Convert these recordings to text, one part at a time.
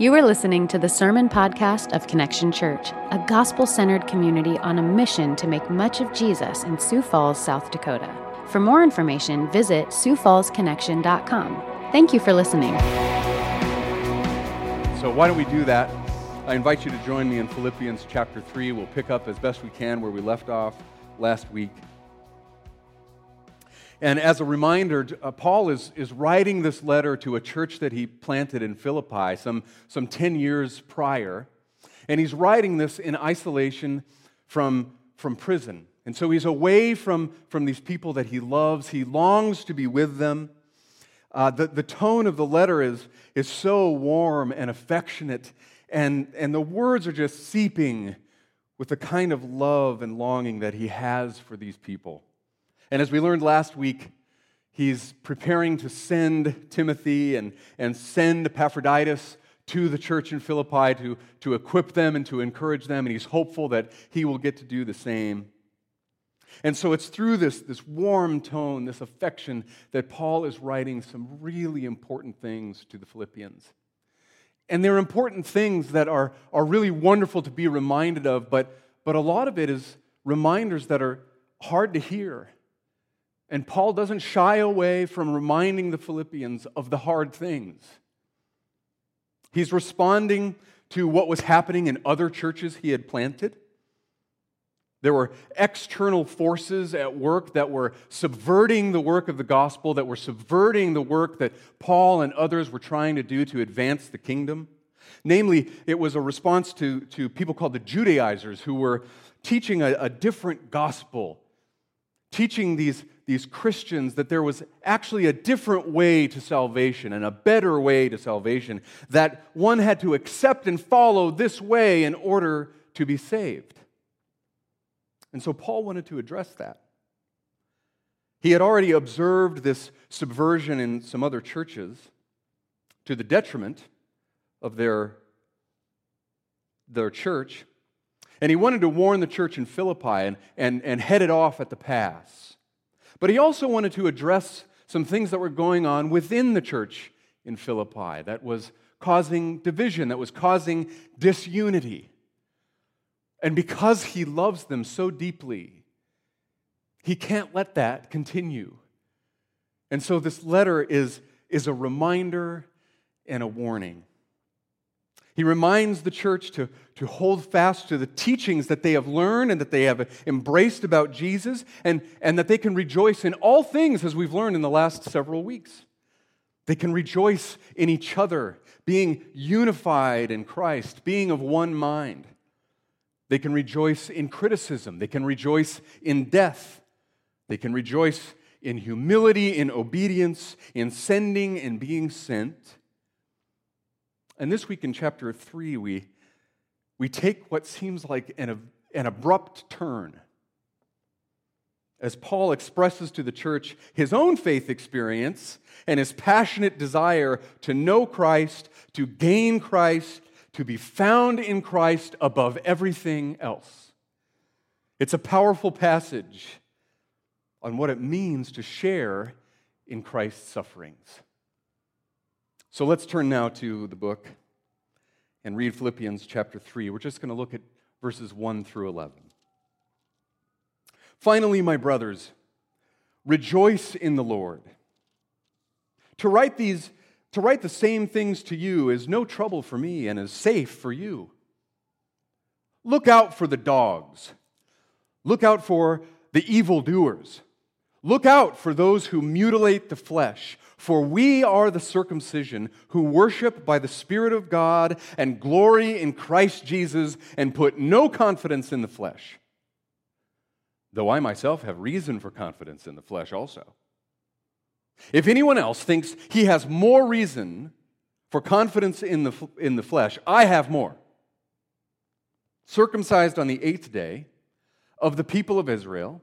You are listening to the Sermon Podcast of Connection Church, a gospel centered community on a mission to make much of Jesus in Sioux Falls, South Dakota. For more information, visit SiouxFallsConnection.com. Thank you for listening. So, why don't we do that? I invite you to join me in Philippians chapter 3. We'll pick up as best we can where we left off last week. And as a reminder, uh, Paul is, is writing this letter to a church that he planted in Philippi some, some 10 years prior. And he's writing this in isolation from, from prison. And so he's away from, from these people that he loves. He longs to be with them. Uh, the, the tone of the letter is, is so warm and affectionate, and, and the words are just seeping with the kind of love and longing that he has for these people. And as we learned last week, he's preparing to send Timothy and, and send Epaphroditus to the church in Philippi to, to equip them and to encourage them, and he's hopeful that he will get to do the same. And so it's through this, this warm tone, this affection, that Paul is writing some really important things to the Philippians. And they're important things that are, are really wonderful to be reminded of, but, but a lot of it is reminders that are hard to hear and Paul doesn't shy away from reminding the Philippians of the hard things. He's responding to what was happening in other churches he had planted. There were external forces at work that were subverting the work of the gospel, that were subverting the work that Paul and others were trying to do to advance the kingdom. Namely, it was a response to, to people called the Judaizers who were teaching a, a different gospel, teaching these, these Christians that there was actually a different way to salvation and a better way to salvation, that one had to accept and follow this way in order to be saved. And so Paul wanted to address that. He had already observed this subversion in some other churches to the detriment of their, their church. And he wanted to warn the church in Philippi and, and, and head it off at the pass. But he also wanted to address some things that were going on within the church in Philippi that was causing division, that was causing disunity. And because he loves them so deeply, he can't let that continue. And so this letter is, is a reminder and a warning. He reminds the church to, to hold fast to the teachings that they have learned and that they have embraced about Jesus, and, and that they can rejoice in all things, as we've learned in the last several weeks. They can rejoice in each other, being unified in Christ, being of one mind. They can rejoice in criticism, they can rejoice in death, they can rejoice in humility, in obedience, in sending and being sent. And this week in chapter 3, we, we take what seems like an, an abrupt turn as Paul expresses to the church his own faith experience and his passionate desire to know Christ, to gain Christ, to be found in Christ above everything else. It's a powerful passage on what it means to share in Christ's sufferings. So let's turn now to the book and read Philippians chapter 3. We're just going to look at verses 1 through 11. Finally, my brothers, rejoice in the Lord. To write these to write the same things to you is no trouble for me and is safe for you. Look out for the dogs. Look out for the evildoers. Look out for those who mutilate the flesh. For we are the circumcision who worship by the Spirit of God and glory in Christ Jesus and put no confidence in the flesh. Though I myself have reason for confidence in the flesh also. If anyone else thinks he has more reason for confidence in the, in the flesh, I have more. Circumcised on the eighth day of the people of Israel,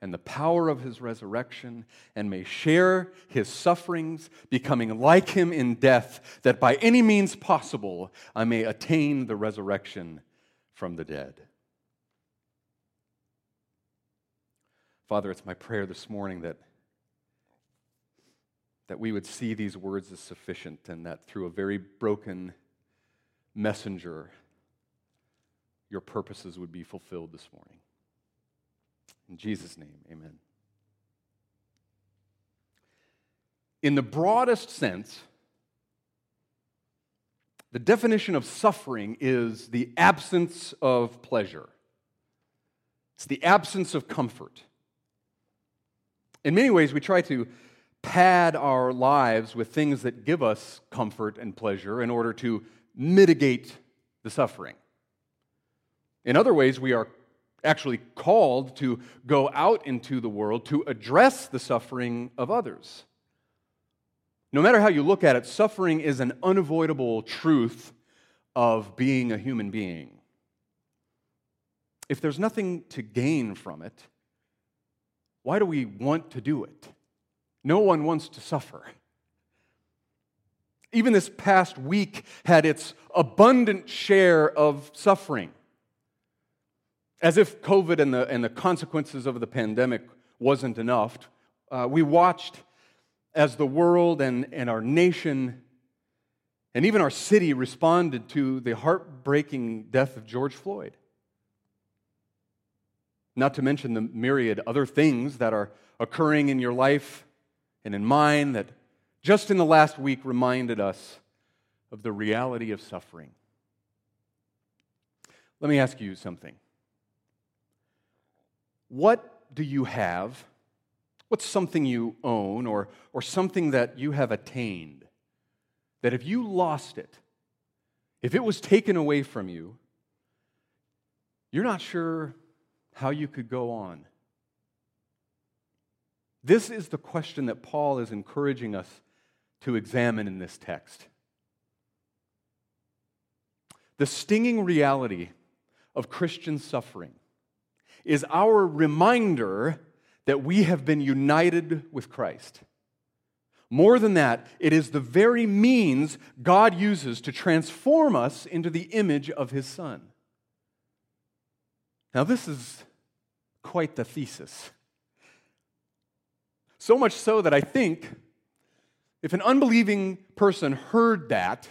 and the power of his resurrection, and may share his sufferings, becoming like him in death, that by any means possible I may attain the resurrection from the dead. Father, it's my prayer this morning that, that we would see these words as sufficient and that through a very broken messenger, your purposes would be fulfilled this morning. In Jesus' name, amen. In the broadest sense, the definition of suffering is the absence of pleasure. It's the absence of comfort. In many ways, we try to pad our lives with things that give us comfort and pleasure in order to mitigate the suffering. In other ways, we are actually called to go out into the world to address the suffering of others. No matter how you look at it, suffering is an unavoidable truth of being a human being. If there's nothing to gain from it, why do we want to do it? No one wants to suffer. Even this past week had its abundant share of suffering. As if COVID and the, and the consequences of the pandemic wasn't enough, uh, we watched as the world and, and our nation and even our city responded to the heartbreaking death of George Floyd. Not to mention the myriad other things that are occurring in your life and in mine that just in the last week reminded us of the reality of suffering. Let me ask you something. What do you have? What's something you own or, or something that you have attained that if you lost it, if it was taken away from you, you're not sure how you could go on? This is the question that Paul is encouraging us to examine in this text. The stinging reality of Christian suffering is our reminder that we have been united with Christ. More than that, it is the very means God uses to transform us into the image of His Son. Now, this is quite the thesis. So much so that I think if an unbelieving person heard that,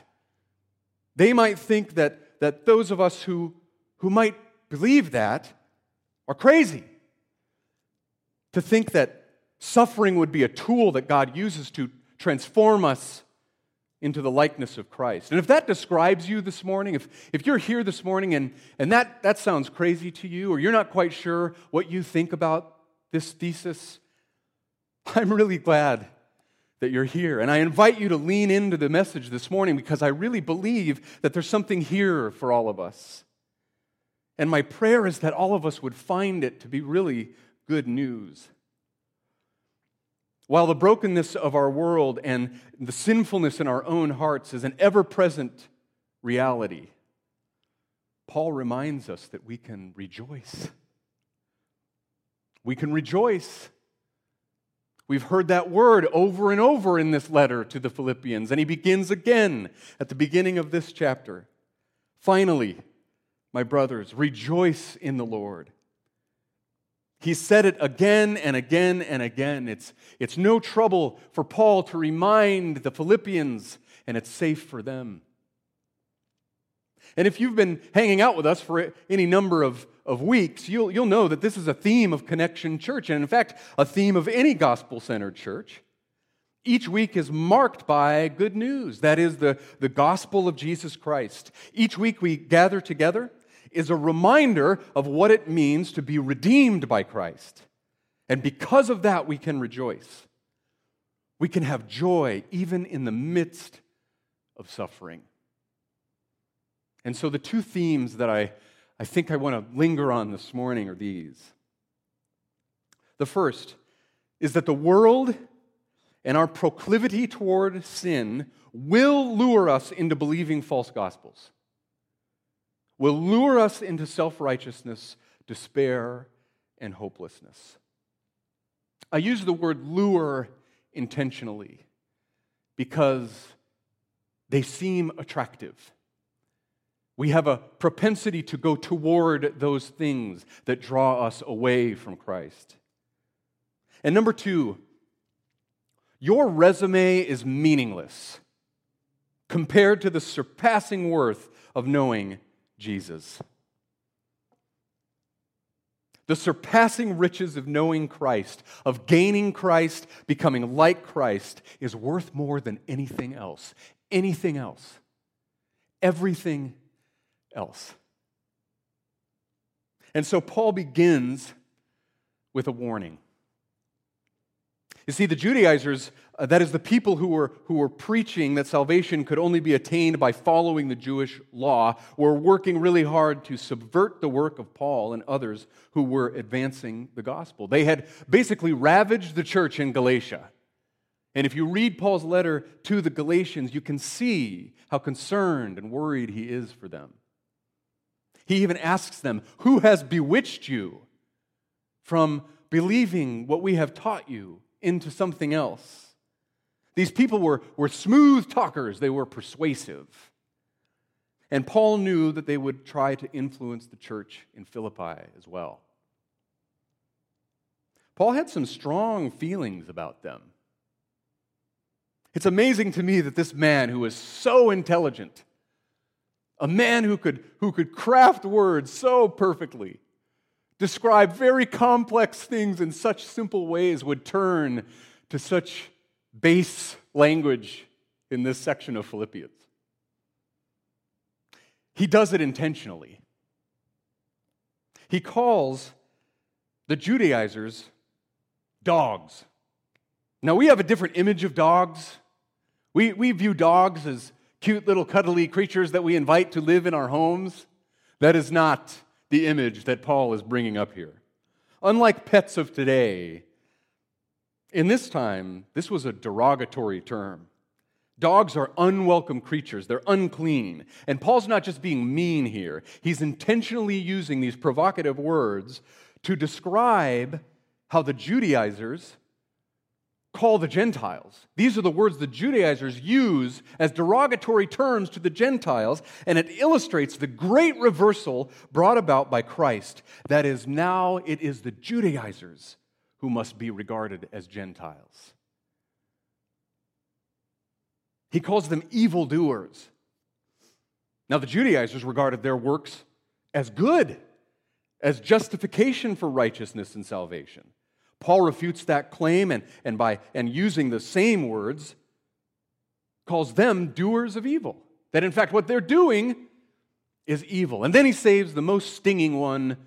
they might think that, that those of us who, who might believe that are crazy. To think that suffering would be a tool that God uses to transform us into the likeness of Christ. And if that describes you this morning, if, if you're here this morning and, and that, that sounds crazy to you, or you're not quite sure what you think about this thesis, I'm really glad that you're here. And I invite you to lean into the message this morning because I really believe that there's something here for all of us. And my prayer is that all of us would find it to be really good news. While the brokenness of our world and the sinfulness in our own hearts is an ever present reality, Paul reminds us that we can rejoice. We can rejoice. We've heard that word over and over in this letter to the Philippians, and he begins again at the beginning of this chapter. Finally, my brothers, rejoice in the Lord. He said it again and again and again. It's, it's no trouble for Paul to remind the Philippians, and it's safe for them. And if you've been hanging out with us for any number of, of weeks, you'll, you'll know that this is a theme of Connection Church, and in fact, a theme of any gospel centered church. Each week is marked by good news. That is the, the gospel of Jesus Christ. Each week we gather together is a reminder of what it means to be redeemed by Christ. And because of that, we can rejoice. We can have joy even in the midst of suffering. And so, the two themes that I, I think I want to linger on this morning are these. The first is that the world and our proclivity toward sin will lure us into believing false gospels, will lure us into self righteousness, despair, and hopelessness. I use the word lure intentionally because they seem attractive. We have a propensity to go toward those things that draw us away from Christ. And number two, your resume is meaningless compared to the surpassing worth of knowing Jesus. The surpassing riches of knowing Christ, of gaining Christ, becoming like Christ, is worth more than anything else. Anything else. Everything else. And so Paul begins with a warning. You see, the Judaizers, uh, that is, the people who were, who were preaching that salvation could only be attained by following the Jewish law, were working really hard to subvert the work of Paul and others who were advancing the gospel. They had basically ravaged the church in Galatia. And if you read Paul's letter to the Galatians, you can see how concerned and worried he is for them. He even asks them, Who has bewitched you from believing what we have taught you? into something else. These people were, were smooth talkers, they were persuasive. And Paul knew that they would try to influence the church in Philippi as well. Paul had some strong feelings about them. It's amazing to me that this man who was so intelligent, a man who could, who could craft words so perfectly, describe very complex things in such simple ways would turn to such base language in this section of Philippians. He does it intentionally. He calls the Judaizers dogs. Now, we have a different image of dogs. We, we view dogs as cute little cuddly creatures that we invite to live in our homes. That is not the image that Paul is bringing up here. Unlike pets of today, in this time, this was a derogatory term. Dogs are unwelcome creatures, they're unclean. And Paul's not just being mean here, he's intentionally using these provocative words to describe how the Judaizers call the Gentiles. These are the words the Judaizers use as derogatory terms to the Gentiles, and it illustrates the great reversal brought about by Christ. That is, now it is the Judaizers who must be regarded as Gentiles. He calls them evildoers. Now, the Judaizers regarded their works as good, as justification for righteousness and salvation. Paul refutes that claim and, and, by, and using the same words, calls them doers of evil. That in fact, what they're doing is evil. And then he saves the most stinging one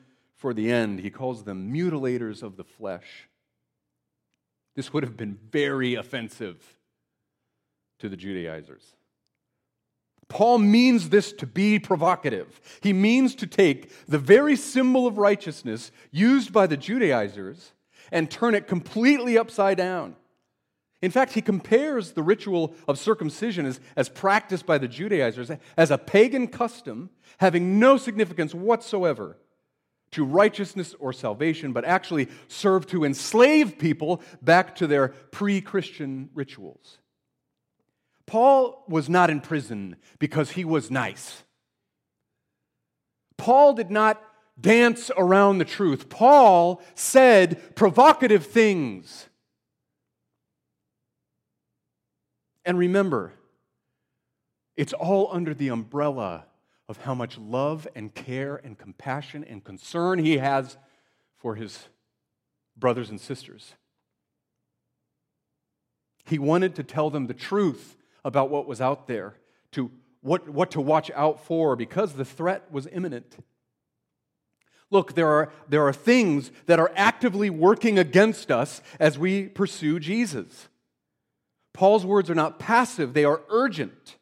for the end. He calls them mutilators of the flesh. This would have been very offensive to the Judaizers. Paul means this to be provocative. He means to take the very symbol of righteousness used by the Judaizers and turn it completely upside down. In fact, he compares the ritual of circumcision as, as practiced by the Judaizers as a pagan custom having no significance whatsoever to righteousness or salvation, but actually serve to enslave people back to their pre Christian rituals. Paul was not in prison because he was nice. Paul did not dance around the truth. Paul said provocative things. And remember, it's all under the umbrella of how much love and care and compassion and concern he has for his brothers and sisters. He wanted to tell them the truth about what was out there, to what, what to watch out for, because the threat was imminent. Look, there are, there are things that are actively working against us as we pursue Jesus. Paul's words are not passive, they are urgent.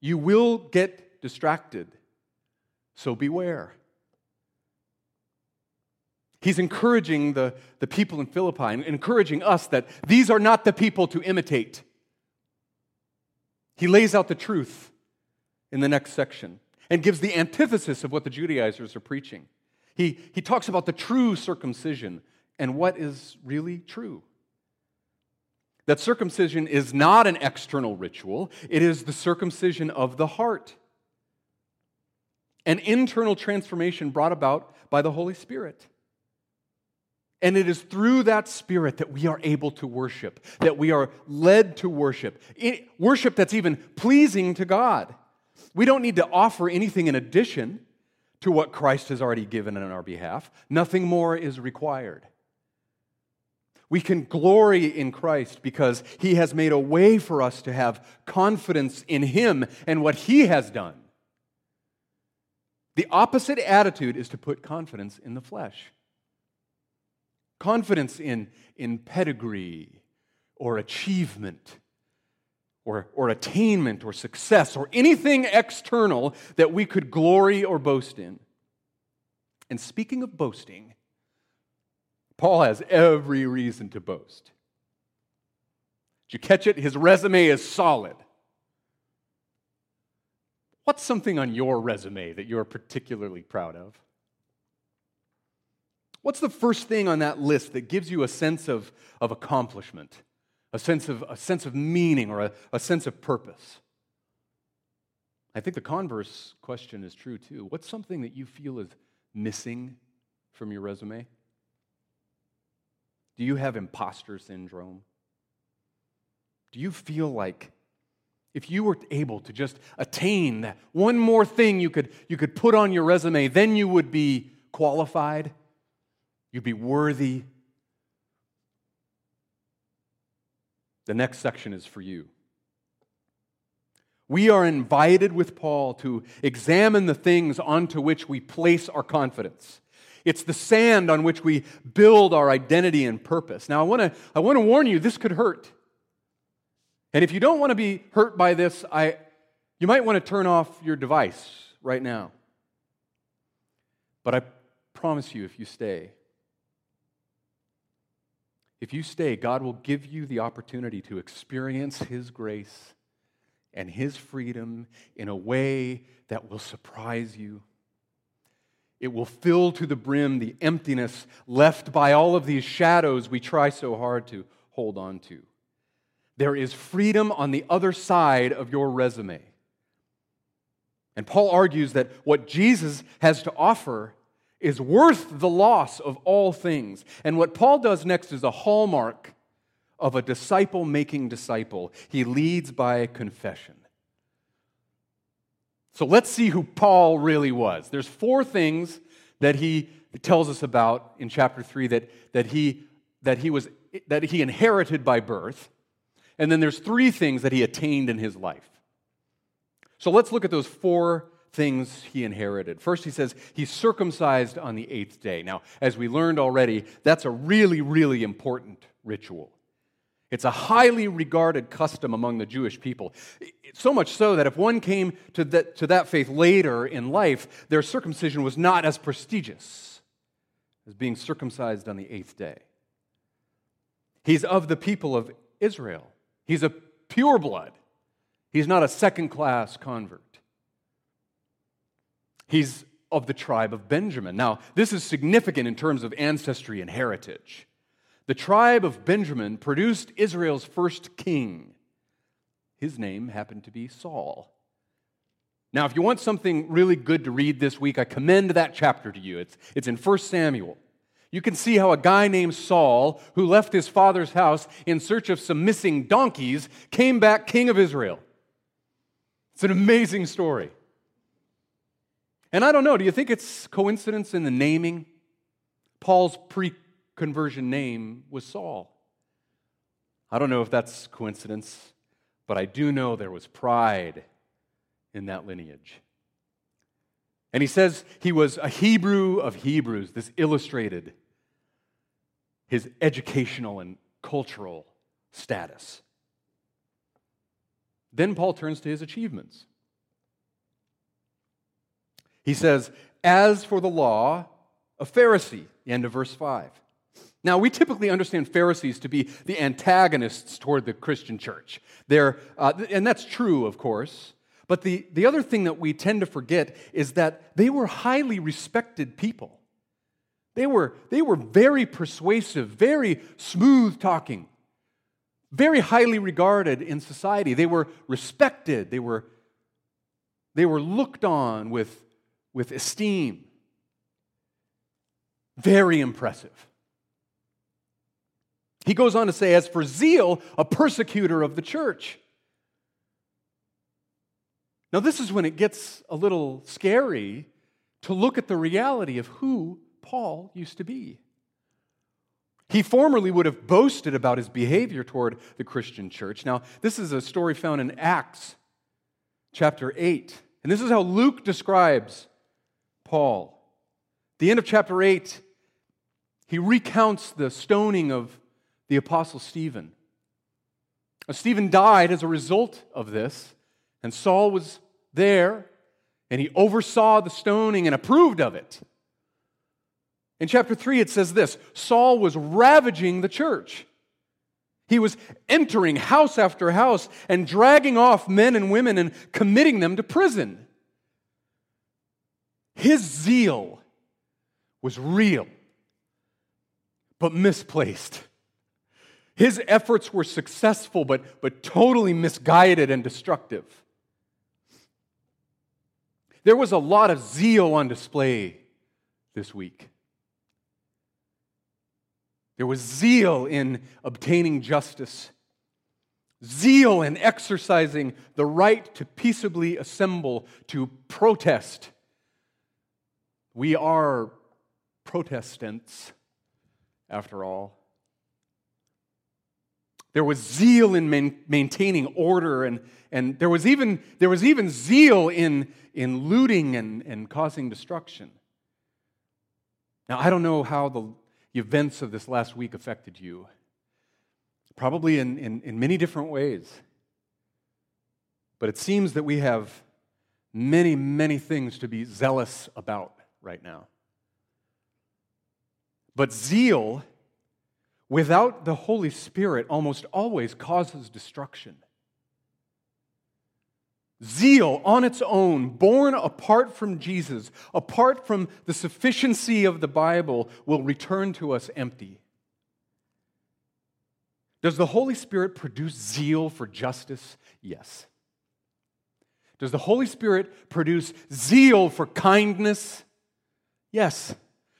You will get distracted, so beware. He's encouraging the, the people in Philippi and encouraging us that these are not the people to imitate. He lays out the truth in the next section and gives the antithesis of what the Judaizers are preaching. He, he talks about the true circumcision and what is really true. That circumcision is not an external ritual, it is the circumcision of the heart. An internal transformation brought about by the Holy Spirit. And it is through that Spirit that we are able to worship, that we are led to worship. Worship that's even pleasing to God. We don't need to offer anything in addition to what Christ has already given on our behalf, nothing more is required. We can glory in Christ because he has made a way for us to have confidence in him and what he has done. The opposite attitude is to put confidence in the flesh. Confidence in, in pedigree or achievement or, or attainment or success or anything external that we could glory or boast in. And speaking of boasting, Paul has every reason to boast. Did you catch it? His resume is solid. What's something on your resume that you're particularly proud of? What's the first thing on that list that gives you a sense of, of accomplishment? a sense of, a sense of meaning or a, a sense of purpose. I think the converse question is true too. What's something that you feel is missing from your resume? Do you have imposter syndrome? Do you feel like if you were able to just attain that one more thing you could, you could put on your resume, then you would be qualified? You'd be worthy The next section is for you. We are invited with Paul to examine the things onto which we place our confidence. It's the sand on which we build our identity and purpose. Now, I want to I want to warn you this could hurt. And if you don't want to be hurt by this, I, you might want to turn off your device right now. But I promise you, if you stay, if you stay, God will give you the opportunity to experience His grace and His freedom in a way that will surprise you. It will fill to the brim the emptiness left by all of these shadows we try so hard to hold on to. There is freedom on the other side of your resume. And Paul argues that what Jesus has to offer is worth the loss of all things. And what Paul does next is a hallmark of a disciple making disciple. He leads by confession. So let's see who Paul really was. There's four things that he tells us about in chapter 3 that, that, he, that, he was, that he inherited by birth. And then there's three things that he attained in his life. So let's look at those four things he inherited. First, he says he's circumcised on the eighth day. Now, as we learned already, that's a really, really important ritual. It's a highly regarded custom among the Jewish people. So much so that if one came to that, to that faith later in life, their circumcision was not as prestigious as being circumcised on the eighth day. He's of the people of Israel, he's a pureblood, he's not a second class convert. He's of the tribe of Benjamin. Now, this is significant in terms of ancestry and heritage. The tribe of Benjamin produced Israel's first king. His name happened to be Saul. Now, if you want something really good to read this week, I commend that chapter to you. It's, it's in 1 Samuel. You can see how a guy named Saul, who left his father's house in search of some missing donkeys, came back king of Israel. It's an amazing story. And I don't know, do you think it's coincidence in the naming? Paul's pre conversion name was Saul. I don't know if that's coincidence, but I do know there was pride in that lineage. And he says he was a Hebrew of Hebrews. This illustrated his educational and cultural status. Then Paul turns to his achievements. He says, As for the law, a Pharisee, end of verse 5. Now, we typically understand Pharisees to be the antagonists toward the Christian church. They're, uh, and that's true, of course. But the, the other thing that we tend to forget is that they were highly respected people. They were, they were very persuasive, very smooth talking, very highly regarded in society. They were respected, they were, they were looked on with, with esteem. Very impressive. He goes on to say, as for zeal, a persecutor of the church. Now, this is when it gets a little scary to look at the reality of who Paul used to be. He formerly would have boasted about his behavior toward the Christian church. Now, this is a story found in Acts chapter 8. And this is how Luke describes Paul. The end of chapter 8, he recounts the stoning of the apostle Stephen. Now, Stephen died as a result of this, and Saul was there, and he oversaw the stoning and approved of it. In chapter 3, it says this Saul was ravaging the church. He was entering house after house and dragging off men and women and committing them to prison. His zeal was real, but misplaced. His efforts were successful, but, but totally misguided and destructive. There was a lot of zeal on display this week. There was zeal in obtaining justice, zeal in exercising the right to peaceably assemble to protest. We are Protestants, after all. There was zeal in man, maintaining order, and, and there, was even, there was even zeal in, in looting and, and causing destruction. Now, I don't know how the events of this last week affected you, probably in, in, in many different ways. But it seems that we have many, many things to be zealous about right now. But zeal without the Holy Spirit almost always causes destruction. Zeal on its own, born apart from Jesus, apart from the sufficiency of the Bible, will return to us empty. Does the Holy Spirit produce zeal for justice? Yes. Does the Holy Spirit produce zeal for kindness? Yes.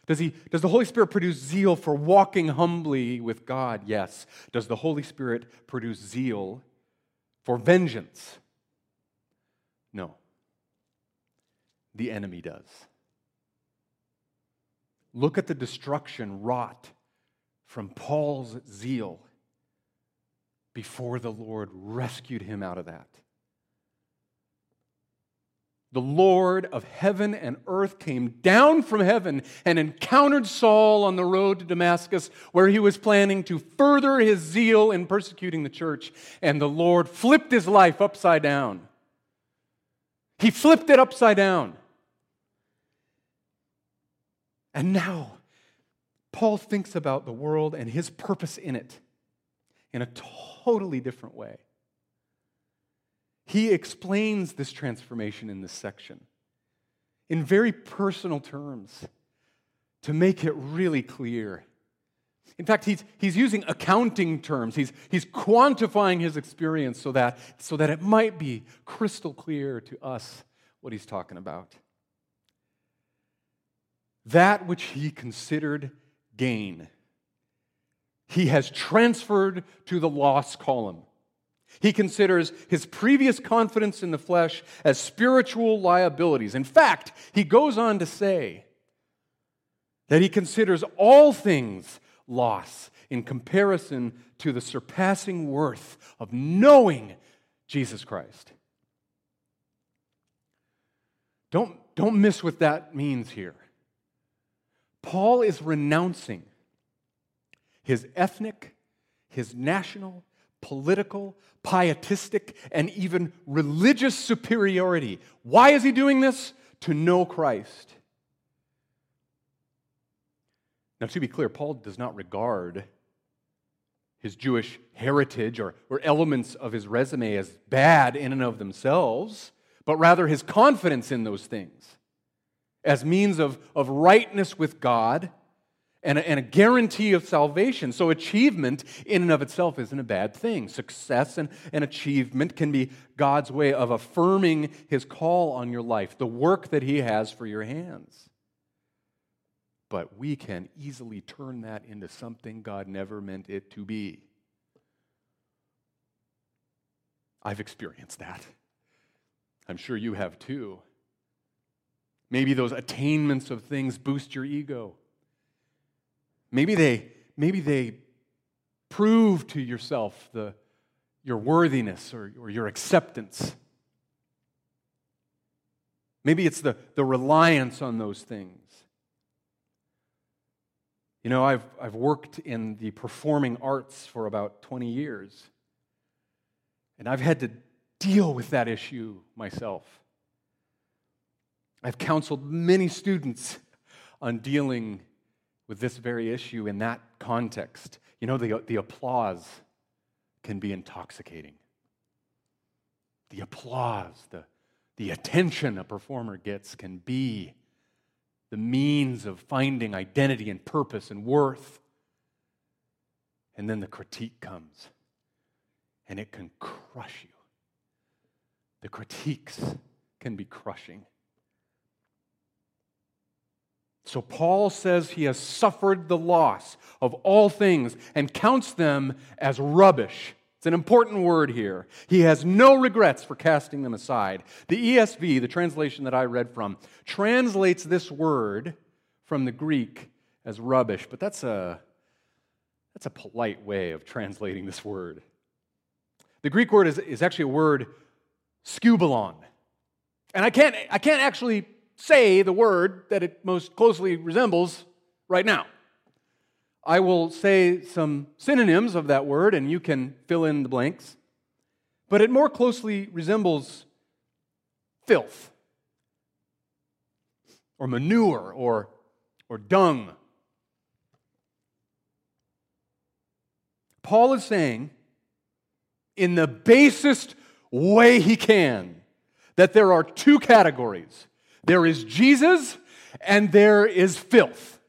Does, he, does the Holy Spirit produce zeal for walking humbly with God? Yes. Does the Holy Spirit produce zeal for vengeance? No. The enemy does. Look at the destruction wrought from Paul's zeal before the Lord rescued him out of that. The Lord of heaven and earth came down from heaven and encountered Saul on the road to Damascus, where he was planning to further his zeal in persecuting the church. And the Lord flipped his life upside down. He flipped it upside down. And now, Paul thinks about the world and his purpose in it in a totally different way. He explains this transformation in this section in very personal terms to make it really clear. In fact, he's, he's using accounting terms. He's, he's quantifying his experience so that, so that it might be crystal clear to us what he's talking about. That which he considered gain, he has transferred to the loss column. He considers his previous confidence in the flesh as spiritual liabilities. In fact, he goes on to say that he considers all things loss in comparison to the surpassing worth of knowing Jesus Christ. Don't, don't miss what that means here. Paul is renouncing his ethnic, his national, political, pietistic, and even religious superiority. Why is he doing this? To know Christ. Now, to be clear, Paul does not regard his Jewish heritage or, or elements of his resume as bad in and of themselves, but rather his confidence in those things as means of, of rightness with God and a, and a guarantee of salvation. So, achievement in and of itself isn't a bad thing. Success and, and achievement can be God's way of affirming his call on your life, the work that he has for your hands. But we can easily turn that into something God never meant it to be. I've experienced that. I'm sure you have too. Maybe those attainments of things boost your ego. Maybe they, maybe they prove to yourself the, your worthiness or, or your acceptance. Maybe it's the, the reliance on those things. You know, I've, I've worked in the performing arts for about 20 years, and I've had to deal with that issue myself. I've counseled many students on dealing with this very issue in that context. You know, the, the applause can be intoxicating. The applause, the, the attention a performer gets can be the means of finding identity and purpose and worth. And then the critique comes, and it can crush you. The critiques can be crushing. So Paul says he has suffered the loss of all things and counts them as rubbish. It's an important word here. He has no regrets for casting them aside. The ESV, the translation that I read from, translates this word from the Greek as rubbish, but that's a, that's a polite way of translating this word. The Greek word is, is actually a word, skubalon. And I can't, I can't actually say the word that it most closely resembles right now. I will say some synonyms of that word and you can fill in the blanks. But it more closely resembles filth or manure or, or dung. Paul is saying, in the basest way he can, that there are two categories there is Jesus and there is filth.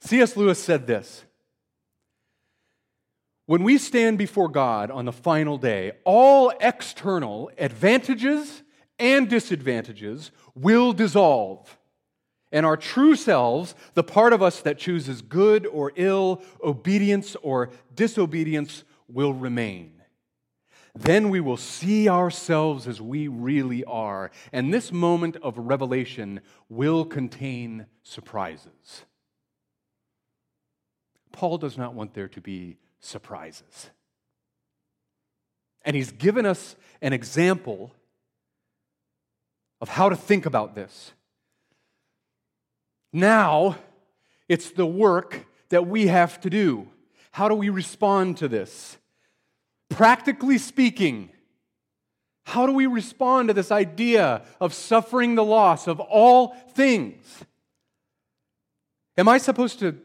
C.S. Lewis said this When we stand before God on the final day, all external advantages and disadvantages will dissolve. And our true selves, the part of us that chooses good or ill, obedience or disobedience, will remain then we will see ourselves as we really are. And this moment of revelation will contain surprises. Paul does not want there to be surprises. And he's given us an example of how to think about this. Now, it's the work that we have to do. How do we respond to this? Practically speaking, how do we respond to this idea of suffering the loss of all things? Am I supposed to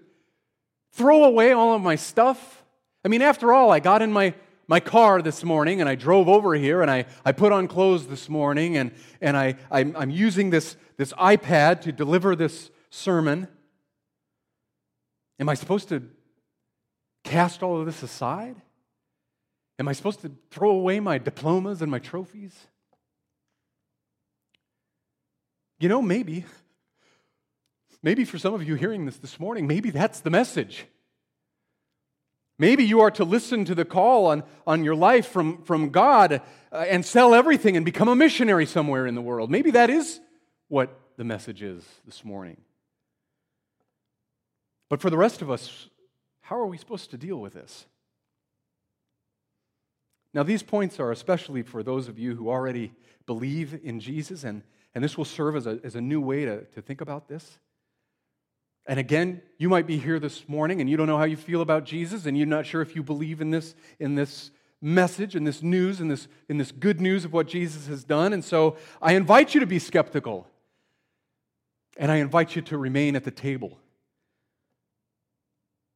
throw away all of my stuff? I mean, after all, I got in my, my car this morning and I drove over here and I, I put on clothes this morning and, and I, I'm, I'm using this, this iPad to deliver this sermon. Am I supposed to cast all of this aside? Am I supposed to throw away my diplomas and my trophies? You know, maybe. Maybe for some of you hearing this this morning, maybe that's the message. Maybe you are to listen to the call on, on your life from, from God uh, and sell everything and become a missionary somewhere in the world. Maybe that is what the message is this morning. But for the rest of us, how are we supposed to deal with this? Now, these points are especially for those of you who already believe in Jesus, and, and this will serve as a, as a new way to, to think about this. And again, you might be here this morning and you don't know how you feel about Jesus, and you're not sure if you believe in this, in this message, in this news, in this, in this good news of what Jesus has done. And so I invite you to be skeptical. And I invite you to remain at the table.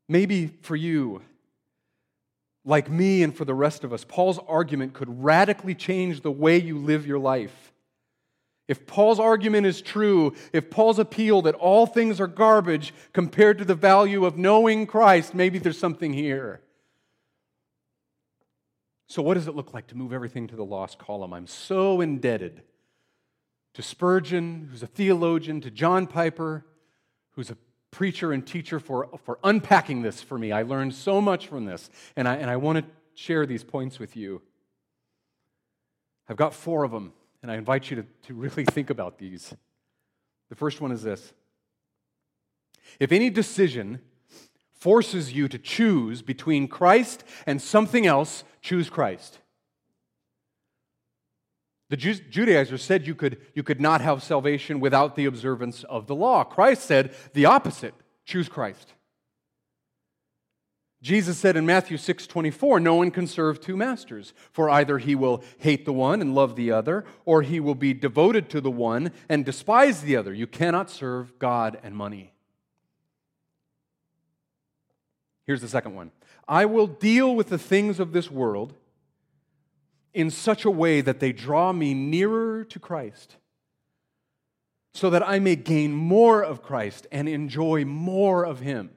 Maybe for you, like me and for the rest of us, Paul's argument could radically change the way you live your life. If Paul's argument is true, if Paul's appeal that all things are garbage compared to the value of knowing Christ, maybe there's something here. So, what does it look like to move everything to the lost column? I'm so indebted to Spurgeon, who's a theologian, to John Piper, who's a preacher and teacher, for, for unpacking this for me. I learned so much from this, and I, and I want to share these points with you. I've got four of them, and I invite you to, to really think about these. The first one is this If any decision forces you to choose between Christ and something else, choose Christ. The Judaizers said you could, you could not have salvation without the observance of the law. Christ said the opposite choose Christ. Jesus said in Matthew 6 24, No one can serve two masters, for either he will hate the one and love the other, or he will be devoted to the one and despise the other. You cannot serve God and money. Here's the second one I will deal with the things of this world in such a way that they draw me nearer to Christ, so that I may gain more of Christ and enjoy more of Him.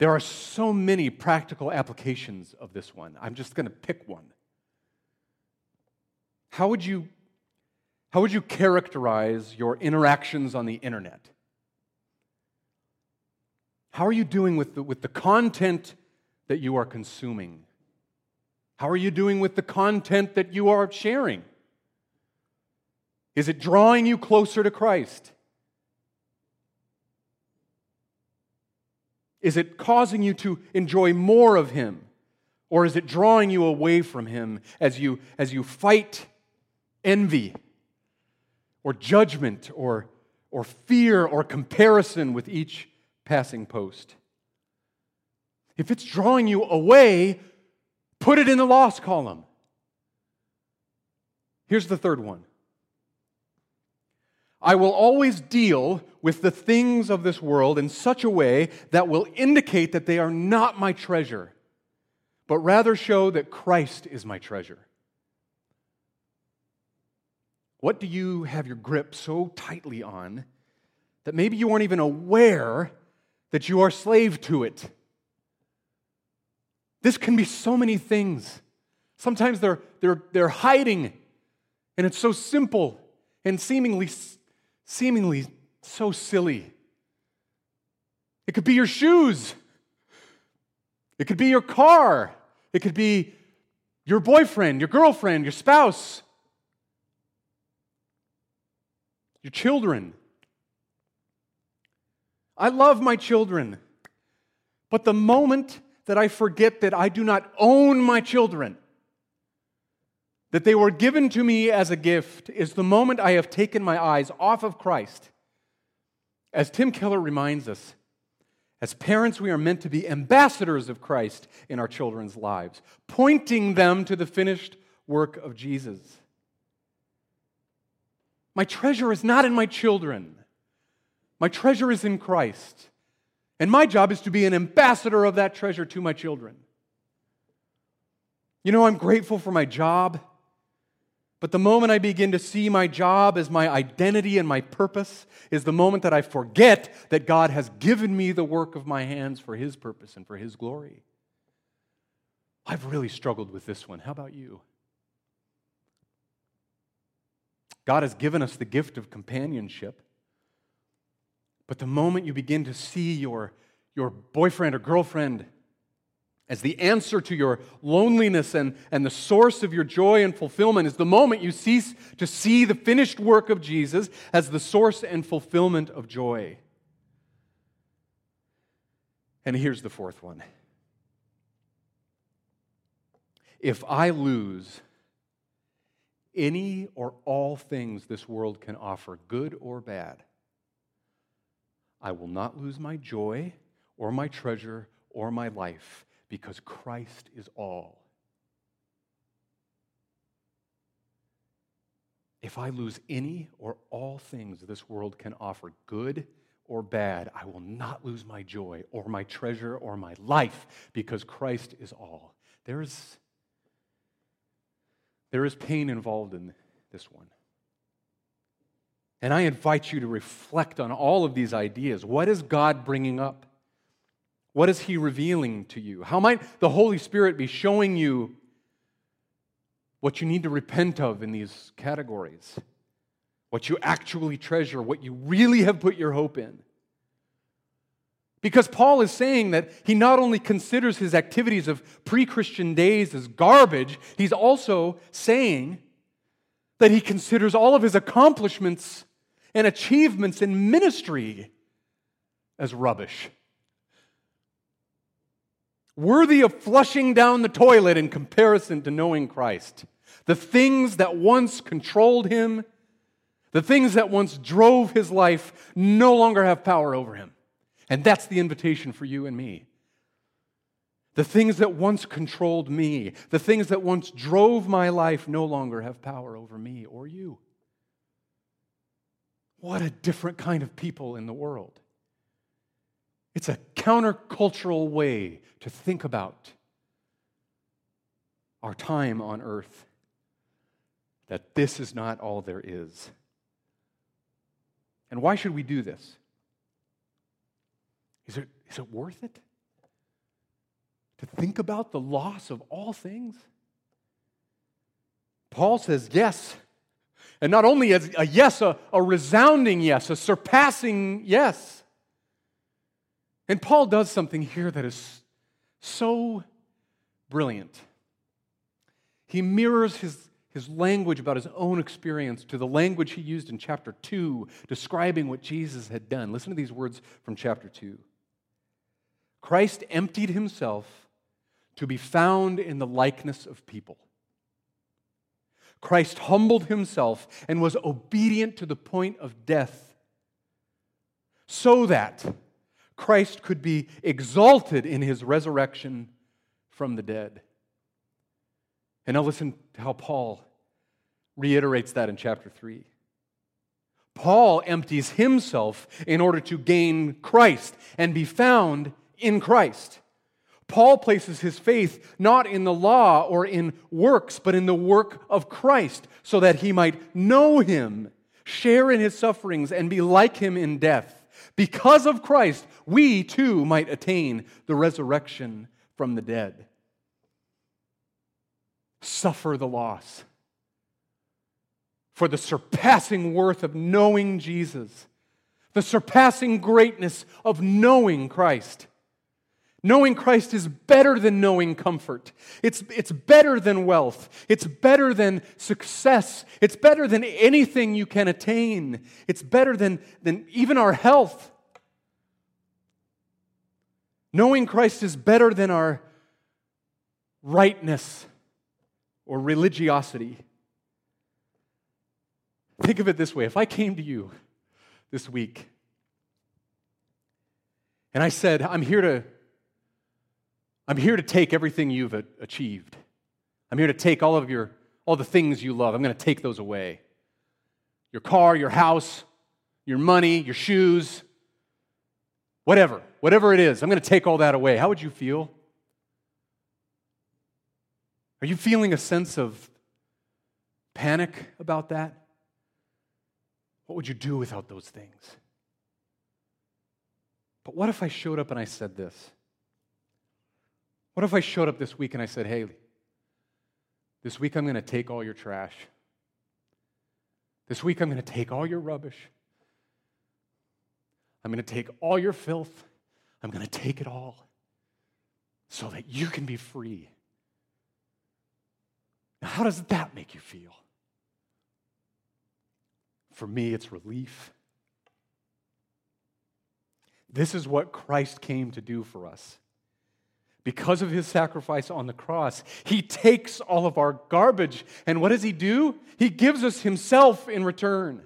There are so many practical applications of this one. I'm just going to pick one. How would you how would you characterize your interactions on the internet? How are you doing with the, with the content that you are consuming? How are you doing with the content that you are sharing? Is it drawing you closer to Christ? Is it causing you to enjoy more of Him? Or is it drawing you away from Him as you, as you fight envy or judgment or, or fear or comparison with each passing post? If it's drawing you away Put it in the loss column. Here's the third one I will always deal with the things of this world in such a way that will indicate that they are not my treasure, but rather show that Christ is my treasure. What do you have your grip so tightly on that maybe you aren't even aware that you are slave to it? This can be so many things. Sometimes they're, they're, they're hiding, and it's so simple and seemingly, seemingly so silly. It could be your shoes, it could be your car, it could be your boyfriend, your girlfriend, your spouse, your children. I love my children, but the moment that I forget that I do not own my children, that they were given to me as a gift, is the moment I have taken my eyes off of Christ. As Tim Keller reminds us, as parents, we are meant to be ambassadors of Christ in our children's lives, pointing them to the finished work of Jesus. My treasure is not in my children, my treasure is in Christ. And my job is to be an ambassador of that treasure to my children. You know, I'm grateful for my job, but the moment I begin to see my job as my identity and my purpose is the moment that I forget that God has given me the work of my hands for His purpose and for His glory. I've really struggled with this one. How about you? God has given us the gift of companionship. But the moment you begin to see your, your boyfriend or girlfriend as the answer to your loneliness and, and the source of your joy and fulfillment is the moment you cease to see the finished work of Jesus as the source and fulfillment of joy. And here's the fourth one. If I lose any or all things this world can offer, good or bad, I will not lose my joy or my treasure or my life because Christ is all. If I lose any or all things this world can offer, good or bad, I will not lose my joy or my treasure or my life because Christ is all. There is, there is pain involved in this one. And I invite you to reflect on all of these ideas. What is God bringing up? What is He revealing to you? How might the Holy Spirit be showing you what you need to repent of in these categories? What you actually treasure, what you really have put your hope in? Because Paul is saying that he not only considers his activities of pre Christian days as garbage, he's also saying that he considers all of his accomplishments and achievements in ministry as rubbish. Worthy of flushing down the toilet in comparison to knowing Christ. The things that once controlled him, the things that once drove his life, no longer have power over him. And that's the invitation for you and me. The things that once controlled me, the things that once drove my life, no longer have power over me or you. What a different kind of people in the world. It's a countercultural way to think about our time on earth. That this is not all there is. And why should we do this? Is it, is it worth it? To think about the loss of all things? Paul says yes. And not only a yes, a, a resounding yes, a surpassing yes. And Paul does something here that is so brilliant. He mirrors his, his language about his own experience to the language he used in chapter 2, describing what Jesus had done. Listen to these words from chapter 2. Christ emptied himself to be found in the likeness of people. Christ humbled himself and was obedient to the point of death so that Christ could be exalted in his resurrection from the dead. And now listen to how Paul reiterates that in chapter 3. Paul empties himself in order to gain Christ and be found in Christ. Paul places his faith not in the law or in works, but in the work of Christ, so that he might know him, share in his sufferings, and be like him in death. Because of Christ, we too might attain the resurrection from the dead. Suffer the loss for the surpassing worth of knowing Jesus, the surpassing greatness of knowing Christ. Knowing Christ is better than knowing comfort. It's, it's better than wealth. It's better than success. It's better than anything you can attain. It's better than, than even our health. Knowing Christ is better than our rightness or religiosity. Think of it this way if I came to you this week and I said, I'm here to I'm here to take everything you've achieved. I'm here to take all of your all the things you love. I'm going to take those away. Your car, your house, your money, your shoes, whatever, whatever it is. I'm going to take all that away. How would you feel? Are you feeling a sense of panic about that? What would you do without those things? But what if I showed up and I said this? What if I showed up this week and I said, hey, this week I'm going to take all your trash. This week I'm going to take all your rubbish. I'm going to take all your filth. I'm going to take it all so that you can be free. Now, how does that make you feel? For me, it's relief. This is what Christ came to do for us. Because of his sacrifice on the cross, he takes all of our garbage. And what does he do? He gives us himself in return.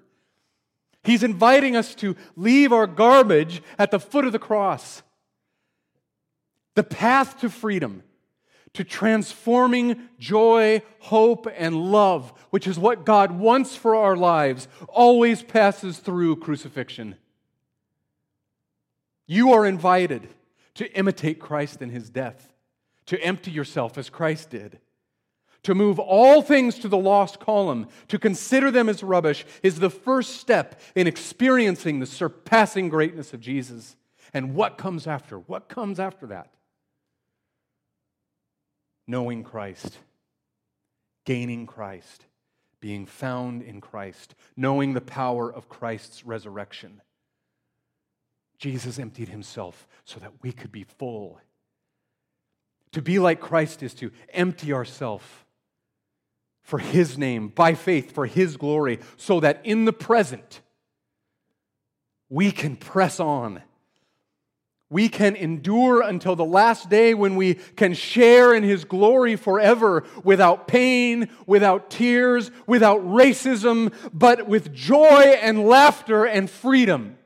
He's inviting us to leave our garbage at the foot of the cross. The path to freedom, to transforming joy, hope, and love, which is what God wants for our lives, always passes through crucifixion. You are invited to imitate Christ in his death, to empty yourself as Christ did. To move all things to the lost column, to consider them as rubbish, is the first step in experiencing the surpassing greatness of Jesus. And what comes after? What comes after that? Knowing Christ, gaining Christ, being found in Christ, knowing the power of Christ's resurrection. Jesus emptied himself so that we could be full. To be like Christ is to empty ourselves for his name, by faith, for his glory, so that in the present we can press on. We can endure until the last day when we can share in his glory forever without pain, without tears, without racism, but with joy and laughter and freedom.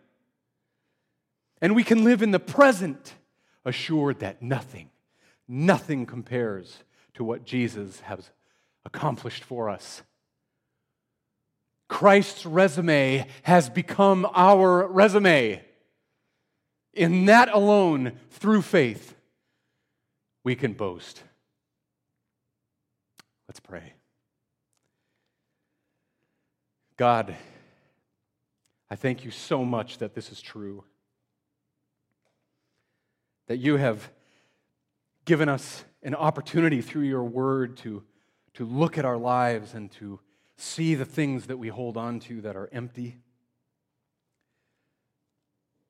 And we can live in the present, assured that nothing, nothing compares to what Jesus has accomplished for us. Christ's resume has become our resume. In that alone, through faith, we can boast. Let's pray. God, I thank you so much that this is true that you have given us an opportunity through your word to, to look at our lives and to see the things that we hold on to that are empty,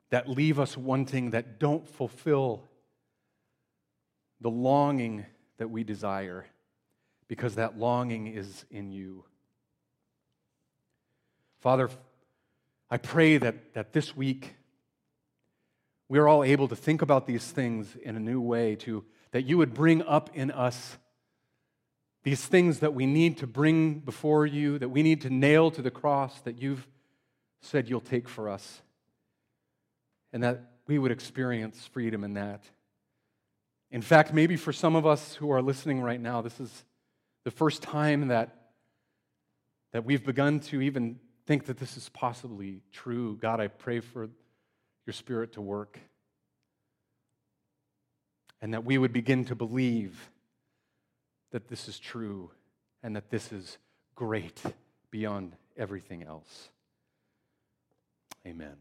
that leave us wanting, that don't fulfill the longing that we desire, because that longing is in you. Father, I pray that, that this week, we are all able to think about these things in a new way, to, that you would bring up in us these things that we need to bring before you, that we need to nail to the cross that you've said you'll take for us, and that we would experience freedom in that. In fact, maybe for some of us who are listening right now, this is the first time that, that we've begun to even think that this is possibly true. God, I pray for your Spirit to work. And that we would begin to believe that this is true and that this is great beyond everything else. Amen.